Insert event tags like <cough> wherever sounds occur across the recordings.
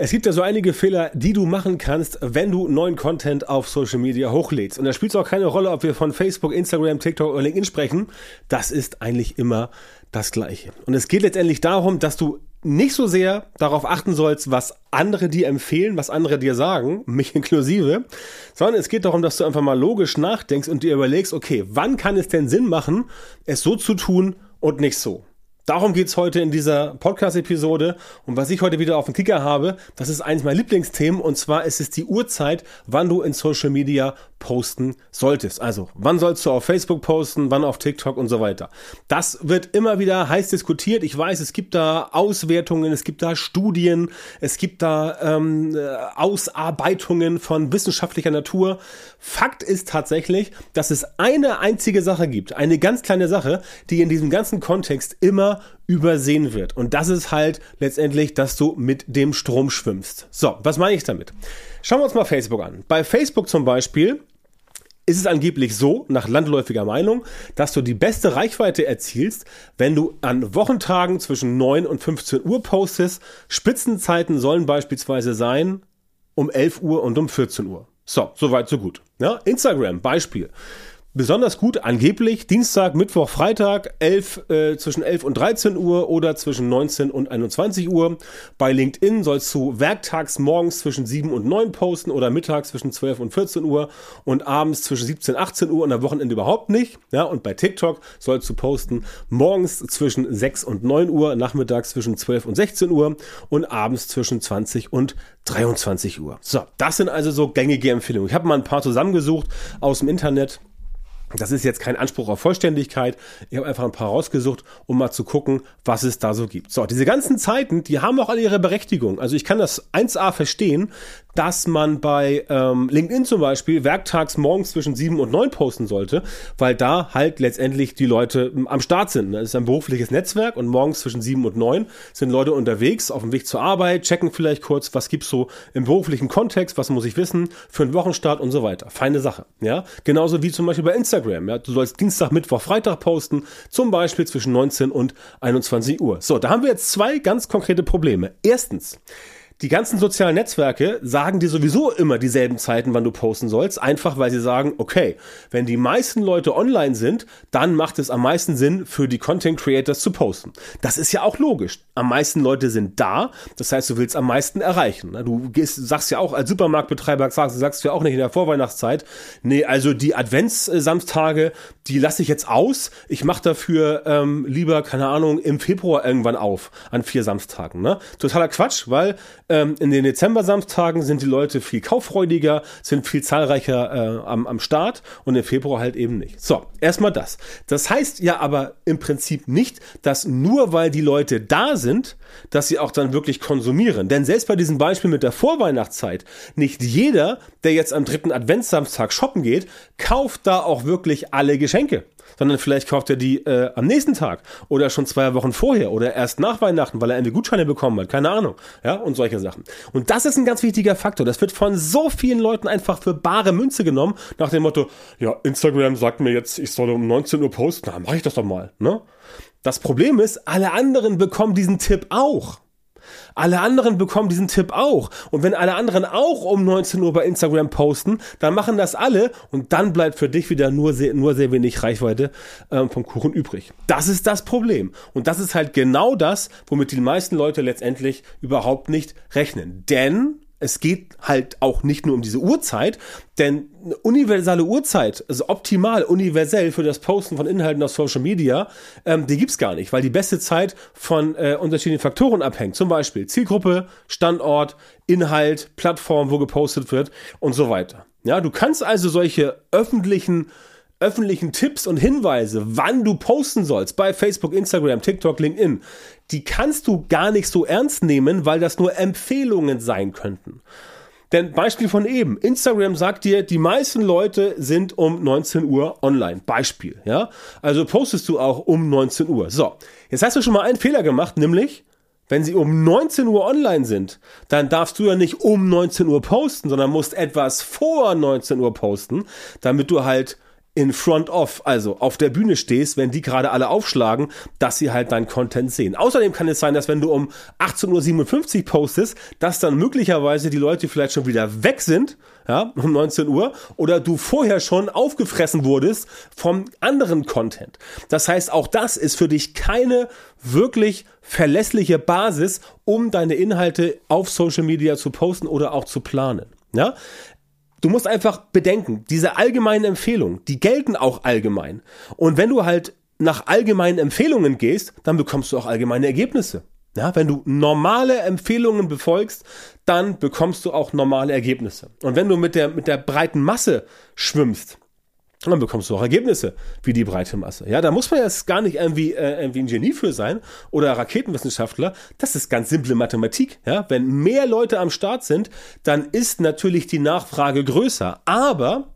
Es gibt ja so einige Fehler, die du machen kannst, wenn du neuen Content auf Social Media hochlädst. Und da spielt es auch keine Rolle, ob wir von Facebook, Instagram, TikTok oder LinkedIn sprechen. Das ist eigentlich immer das Gleiche. Und es geht letztendlich darum, dass du nicht so sehr darauf achten sollst, was andere dir empfehlen, was andere dir sagen, mich inklusive, sondern es geht darum, dass du einfach mal logisch nachdenkst und dir überlegst, okay, wann kann es denn Sinn machen, es so zu tun und nicht so. Darum geht's heute in dieser Podcast-Episode. Und was ich heute wieder auf dem Kicker habe, das ist eines meiner Lieblingsthemen. Und zwar ist es die Uhrzeit, wann du in Social Media posten solltest. Also, wann sollst du auf Facebook posten, wann auf TikTok und so weiter. Das wird immer wieder heiß diskutiert. Ich weiß, es gibt da Auswertungen, es gibt da Studien, es gibt da ähm, äh, Ausarbeitungen von wissenschaftlicher Natur. Fakt ist tatsächlich, dass es eine einzige Sache gibt, eine ganz kleine Sache, die in diesem ganzen Kontext immer übersehen wird. Und das ist halt letztendlich, dass du mit dem Strom schwimmst. So, was meine ich damit? Schauen wir uns mal Facebook an. Bei Facebook zum Beispiel ist es angeblich so, nach landläufiger Meinung, dass du die beste Reichweite erzielst, wenn du an Wochentagen zwischen 9 und 15 Uhr postest. Spitzenzeiten sollen beispielsweise sein um 11 Uhr und um 14 Uhr. So, soweit, so gut. Ja, Instagram, Beispiel besonders gut angeblich Dienstag, Mittwoch, Freitag 11, äh, zwischen 11 und 13 Uhr oder zwischen 19 und 21 Uhr. Bei LinkedIn sollst du werktags morgens zwischen 7 und 9 posten oder mittags zwischen 12 und 14 Uhr und abends zwischen 17 und 18 Uhr und am Wochenende überhaupt nicht. Ja, und bei TikTok sollst du posten morgens zwischen 6 und 9 Uhr, nachmittags zwischen 12 und 16 Uhr und abends zwischen 20 und 23 Uhr. So, das sind also so gängige Empfehlungen. Ich habe mal ein paar zusammengesucht aus dem Internet. Das ist jetzt kein Anspruch auf Vollständigkeit. Ich habe einfach ein paar rausgesucht, um mal zu gucken, was es da so gibt. So, diese ganzen Zeiten, die haben auch alle ihre Berechtigung. Also ich kann das 1a verstehen, dass man bei ähm, LinkedIn zum Beispiel werktags morgens zwischen sieben und neun posten sollte, weil da halt letztendlich die Leute ähm, am Start sind. Das ist ein berufliches Netzwerk und morgens zwischen sieben und neun sind Leute unterwegs, auf dem Weg zur Arbeit, checken vielleicht kurz, was gibt's so im beruflichen Kontext, was muss ich wissen für einen Wochenstart und so weiter. Feine Sache. Ja, genauso wie zum Beispiel bei Instagram. Ja, du sollst Dienstag, Mittwoch, Freitag posten, zum Beispiel zwischen 19 und 21 Uhr. So, da haben wir jetzt zwei ganz konkrete Probleme. Erstens, die ganzen sozialen Netzwerke sagen dir sowieso immer dieselben Zeiten, wann du posten sollst, einfach weil sie sagen, okay, wenn die meisten Leute online sind, dann macht es am meisten Sinn für die Content Creators zu posten. Das ist ja auch logisch. Am meisten Leute sind da, das heißt, du willst am meisten erreichen. Du gehst, sagst ja auch als Supermarktbetreiber, sagst, sagst du ja auch nicht in der Vorweihnachtszeit, nee, also die Adventssamstage, die lasse ich jetzt aus. Ich mache dafür ähm, lieber, keine Ahnung, im Februar irgendwann auf, an vier Samstagen. Ne? Totaler Quatsch, weil ähm, in den Dezember-Samstagen sind die Leute viel kauffreudiger, sind viel zahlreicher äh, am, am Start und im Februar halt eben nicht. So, erstmal das. Das heißt ja aber im Prinzip nicht, dass nur weil die Leute da sind, dass sie auch dann wirklich konsumieren. Denn selbst bei diesem Beispiel mit der Vorweihnachtszeit, nicht jeder, der jetzt am dritten Adventssamstag shoppen geht, kauft da auch wirklich alle Geschenke sondern vielleicht kauft er die äh, am nächsten Tag oder schon zwei Wochen vorher oder erst nach Weihnachten, weil er irgendwie Gutscheine bekommen hat, keine Ahnung, ja, und solche Sachen. Und das ist ein ganz wichtiger Faktor. Das wird von so vielen Leuten einfach für bare Münze genommen, nach dem Motto, ja, Instagram sagt mir jetzt, ich soll um 19 Uhr posten, na, mach ich das doch mal, ne? Das Problem ist, alle anderen bekommen diesen Tipp auch. Alle anderen bekommen diesen Tipp auch. Und wenn alle anderen auch um 19 Uhr bei Instagram posten, dann machen das alle und dann bleibt für dich wieder nur sehr, nur sehr wenig Reichweite äh, vom Kuchen übrig. Das ist das Problem. Und das ist halt genau das, womit die meisten Leute letztendlich überhaupt nicht rechnen. Denn es geht halt auch nicht nur um diese Uhrzeit, denn eine universale Uhrzeit, also optimal, universell für das Posten von Inhalten auf Social Media, ähm, die gibt's gar nicht, weil die beste Zeit von äh, unterschiedlichen Faktoren abhängt. Zum Beispiel Zielgruppe, Standort, Inhalt, Plattform, wo gepostet wird und so weiter. Ja, du kannst also solche öffentlichen öffentlichen Tipps und Hinweise, wann du posten sollst bei Facebook, Instagram, TikTok, LinkedIn, die kannst du gar nicht so ernst nehmen, weil das nur Empfehlungen sein könnten. Denn Beispiel von eben, Instagram sagt dir, die meisten Leute sind um 19 Uhr online. Beispiel, ja? Also postest du auch um 19 Uhr. So, jetzt hast du schon mal einen Fehler gemacht, nämlich wenn sie um 19 Uhr online sind, dann darfst du ja nicht um 19 Uhr posten, sondern musst etwas vor 19 Uhr posten, damit du halt in front of, also auf der Bühne stehst, wenn die gerade alle aufschlagen, dass sie halt deinen Content sehen. Außerdem kann es sein, dass wenn du um 18.57 Uhr postest, dass dann möglicherweise die Leute vielleicht schon wieder weg sind, ja, um 19 Uhr, oder du vorher schon aufgefressen wurdest vom anderen Content. Das heißt, auch das ist für dich keine wirklich verlässliche Basis, um deine Inhalte auf Social Media zu posten oder auch zu planen. Ja? Du musst einfach bedenken, diese allgemeinen Empfehlungen, die gelten auch allgemein. Und wenn du halt nach allgemeinen Empfehlungen gehst, dann bekommst du auch allgemeine Ergebnisse. Ja, wenn du normale Empfehlungen befolgst, dann bekommst du auch normale Ergebnisse. Und wenn du mit der, mit der breiten Masse schwimmst, dann bekommst du auch Ergebnisse wie die breite Masse. Ja, da muss man jetzt gar nicht irgendwie, äh, irgendwie ein Genie für sein oder Raketenwissenschaftler. Das ist ganz simple Mathematik. Ja, wenn mehr Leute am Start sind, dann ist natürlich die Nachfrage größer. Aber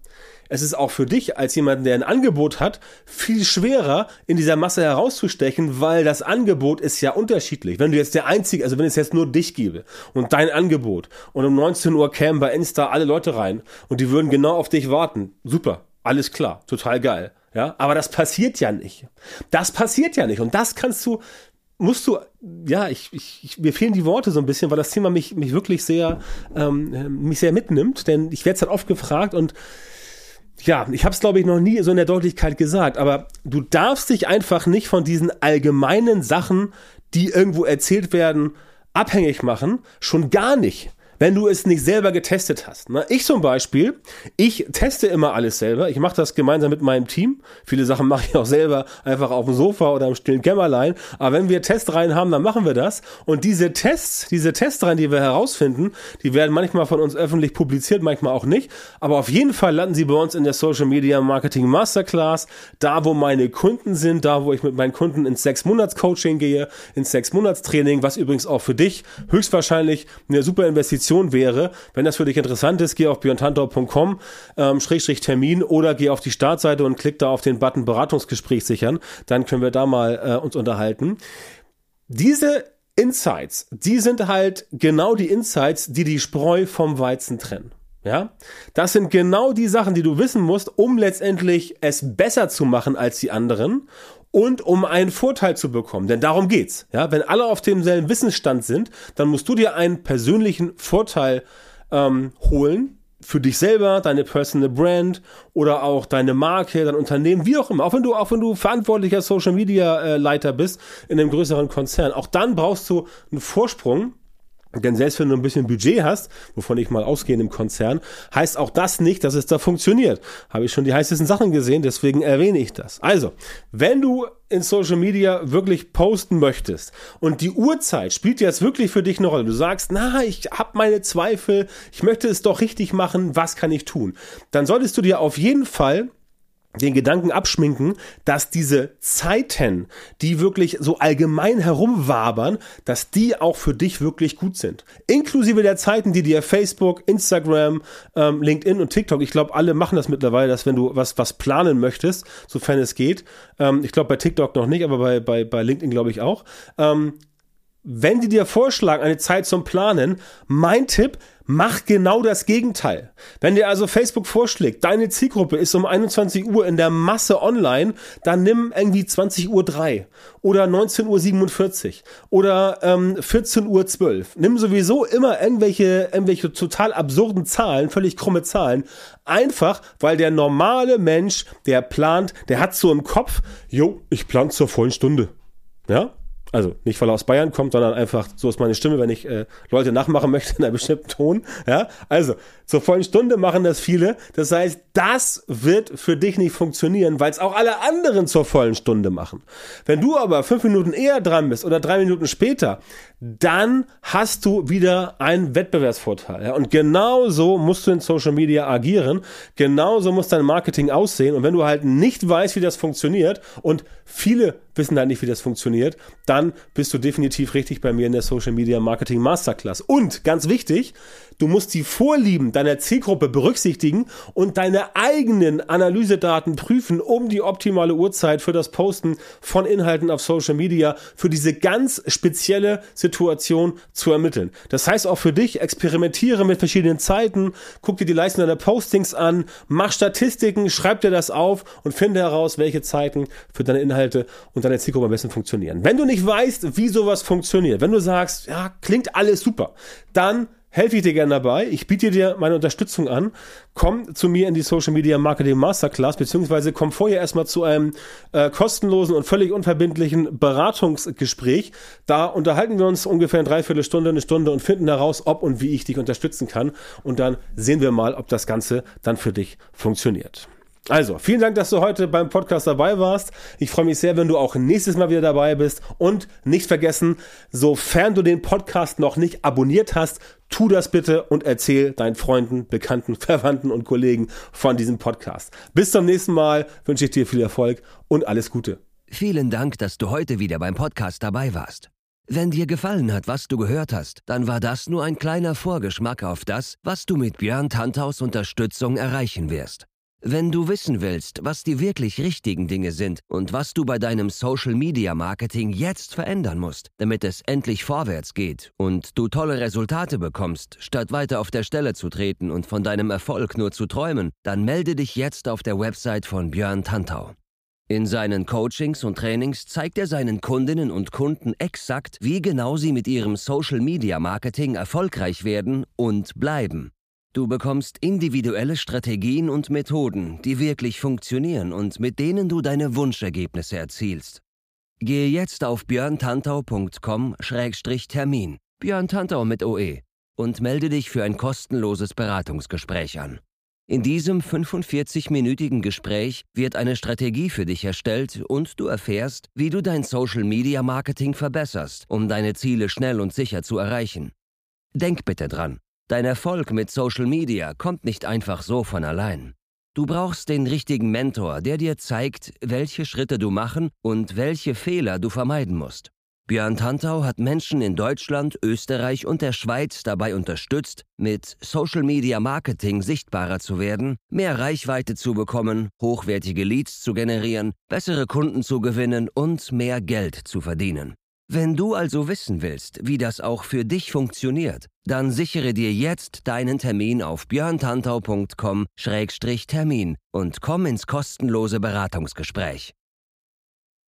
es ist auch für dich als jemand, der ein Angebot hat, viel schwerer in dieser Masse herauszustechen, weil das Angebot ist ja unterschiedlich. Wenn du jetzt der Einzige, also wenn es jetzt nur dich gäbe und dein Angebot und um 19 Uhr kämen bei Insta alle Leute rein und die würden genau auf dich warten, super, alles klar, total geil. Ja, aber das passiert ja nicht. Das passiert ja nicht. Und das kannst du, musst du, ja, ich, ich, ich, mir fehlen die Worte so ein bisschen, weil das Thema mich, mich wirklich sehr, ähm, mich sehr mitnimmt, denn ich werde es halt oft gefragt und ja, ich habe es glaube ich noch nie so in der Deutlichkeit gesagt, aber du darfst dich einfach nicht von diesen allgemeinen Sachen, die irgendwo erzählt werden, abhängig machen, schon gar nicht wenn du es nicht selber getestet hast. Ne? Ich zum Beispiel, ich teste immer alles selber. Ich mache das gemeinsam mit meinem Team. Viele Sachen <laughs> mache ich auch selber einfach auf dem Sofa oder im stillen Kämmerlein. Aber wenn wir Testreihen haben, dann machen wir das. Und diese Tests, diese Testreihen, die wir herausfinden, die werden manchmal von uns öffentlich publiziert, manchmal auch nicht. Aber auf jeden Fall landen sie bei uns in der Social Media Marketing Masterclass, da wo meine Kunden sind, da wo ich mit meinen Kunden ins sechs Monats Coaching gehe, ins sechs Monats Training, was übrigens auch für dich höchstwahrscheinlich eine super Investition Option wäre. Wenn das für dich interessant ist, geh auf björntantor.com ähm, Schrägstrich Termin oder geh auf die Startseite und klick da auf den Button Beratungsgespräch sichern. Dann können wir da mal äh, uns unterhalten. Diese Insights, die sind halt genau die Insights, die die Spreu vom Weizen trennen. Ja, das sind genau die Sachen, die du wissen musst, um letztendlich es besser zu machen als die anderen und um einen Vorteil zu bekommen. Denn darum geht's. Ja, wenn alle auf demselben Wissensstand sind, dann musst du dir einen persönlichen Vorteil ähm, holen für dich selber, deine Personal Brand oder auch deine Marke, dein Unternehmen, wie auch immer. Auch wenn du, auch wenn du verantwortlicher Social Media äh, Leiter bist in einem größeren Konzern, auch dann brauchst du einen Vorsprung denn selbst wenn du ein bisschen Budget hast, wovon ich mal ausgehe im Konzern, heißt auch das nicht, dass es da funktioniert. Habe ich schon die heißesten Sachen gesehen, deswegen erwähne ich das. Also, wenn du in Social Media wirklich posten möchtest und die Uhrzeit spielt jetzt wirklich für dich eine Rolle, du sagst, na, ich habe meine Zweifel, ich möchte es doch richtig machen, was kann ich tun? Dann solltest du dir auf jeden Fall den Gedanken abschminken, dass diese Zeiten, die wirklich so allgemein herumwabern, dass die auch für dich wirklich gut sind. Inklusive der Zeiten, die dir Facebook, Instagram, ähm, LinkedIn und TikTok, ich glaube, alle machen das mittlerweile, dass wenn du was, was planen möchtest, sofern es geht, ähm, ich glaube bei TikTok noch nicht, aber bei, bei, bei LinkedIn glaube ich auch, ähm, wenn die dir vorschlagen, eine Zeit zum Planen, mein Tipp, mach genau das Gegenteil. Wenn dir also Facebook vorschlägt, deine Zielgruppe ist um 21 Uhr in der Masse online, dann nimm irgendwie 20 Uhr 3 oder 19 Uhr 47 oder ähm, 14 Uhr 12. Nimm sowieso immer irgendwelche, irgendwelche total absurden Zahlen, völlig krumme Zahlen. Einfach, weil der normale Mensch, der plant, der hat so im Kopf, jo, ich plan zur vollen Stunde. Ja? Also nicht, weil er aus Bayern kommt, sondern einfach, so ist meine Stimme, wenn ich äh, Leute nachmachen möchte in einem <laughs> bestimmten Ton. Ja, also zur vollen Stunde machen das viele. Das heißt, das wird für dich nicht funktionieren, weil es auch alle anderen zur vollen Stunde machen. Wenn du aber fünf Minuten eher dran bist oder drei Minuten später, dann hast du wieder einen Wettbewerbsvorteil. Ja? Und genauso musst du in Social Media agieren. Genauso muss dein Marketing aussehen. Und wenn du halt nicht weißt, wie das funktioniert und viele wissen halt nicht, wie das funktioniert, dann bist du definitiv richtig bei mir in der Social Media Marketing Masterclass. Und ganz wichtig, Du musst die Vorlieben deiner Zielgruppe berücksichtigen und deine eigenen Analysedaten prüfen, um die optimale Uhrzeit für das Posten von Inhalten auf Social Media für diese ganz spezielle Situation zu ermitteln. Das heißt auch für dich, experimentiere mit verschiedenen Zeiten, guck dir die Leistung deiner Postings an, mach Statistiken, schreib dir das auf und finde heraus, welche Zeiten für deine Inhalte und deine Zielgruppe am besten funktionieren. Wenn du nicht weißt, wie sowas funktioniert, wenn du sagst, ja, klingt alles super, dann helfe ich dir gerne dabei. Ich biete dir meine Unterstützung an. Komm zu mir in die Social Media Marketing Masterclass, beziehungsweise komm vorher erstmal zu einem äh, kostenlosen und völlig unverbindlichen Beratungsgespräch. Da unterhalten wir uns ungefähr eine Dreiviertelstunde, eine Stunde und finden heraus, ob und wie ich dich unterstützen kann. Und dann sehen wir mal, ob das Ganze dann für dich funktioniert. Also, vielen Dank, dass du heute beim Podcast dabei warst. Ich freue mich sehr, wenn du auch nächstes Mal wieder dabei bist. Und nicht vergessen, sofern du den Podcast noch nicht abonniert hast, tu das bitte und erzähl deinen Freunden, Bekannten, <laughs> Verwandten und Kollegen von diesem Podcast. Bis zum nächsten Mal wünsche ich dir viel Erfolg und alles Gute. Vielen Dank, dass du heute wieder beim Podcast dabei warst. Wenn dir gefallen hat, was du gehört hast, dann war das nur ein kleiner Vorgeschmack auf das, was du mit Björn Tanthaus Unterstützung erreichen wirst. Wenn du wissen willst, was die wirklich richtigen Dinge sind und was du bei deinem Social-Media-Marketing jetzt verändern musst, damit es endlich vorwärts geht und du tolle Resultate bekommst, statt weiter auf der Stelle zu treten und von deinem Erfolg nur zu träumen, dann melde dich jetzt auf der Website von Björn Tantau. In seinen Coachings und Trainings zeigt er seinen Kundinnen und Kunden exakt, wie genau sie mit ihrem Social-Media-Marketing erfolgreich werden und bleiben. Du bekommst individuelle Strategien und Methoden, die wirklich funktionieren und mit denen du deine Wunschergebnisse erzielst. Gehe jetzt auf björntantau.com-termin, Björn Tantau mit OE, und melde dich für ein kostenloses Beratungsgespräch an. In diesem 45-minütigen Gespräch wird eine Strategie für dich erstellt und du erfährst, wie du dein Social-Media-Marketing verbesserst, um deine Ziele schnell und sicher zu erreichen. Denk bitte dran, Dein Erfolg mit Social Media kommt nicht einfach so von allein. Du brauchst den richtigen Mentor, der dir zeigt, welche Schritte du machen und welche Fehler du vermeiden musst. Björn Tantau hat Menschen in Deutschland, Österreich und der Schweiz dabei unterstützt, mit Social Media Marketing sichtbarer zu werden, mehr Reichweite zu bekommen, hochwertige Leads zu generieren, bessere Kunden zu gewinnen und mehr Geld zu verdienen. Wenn du also wissen willst, wie das auch für dich funktioniert, dann sichere dir jetzt deinen Termin auf björntantau.com-termin und komm ins kostenlose Beratungsgespräch.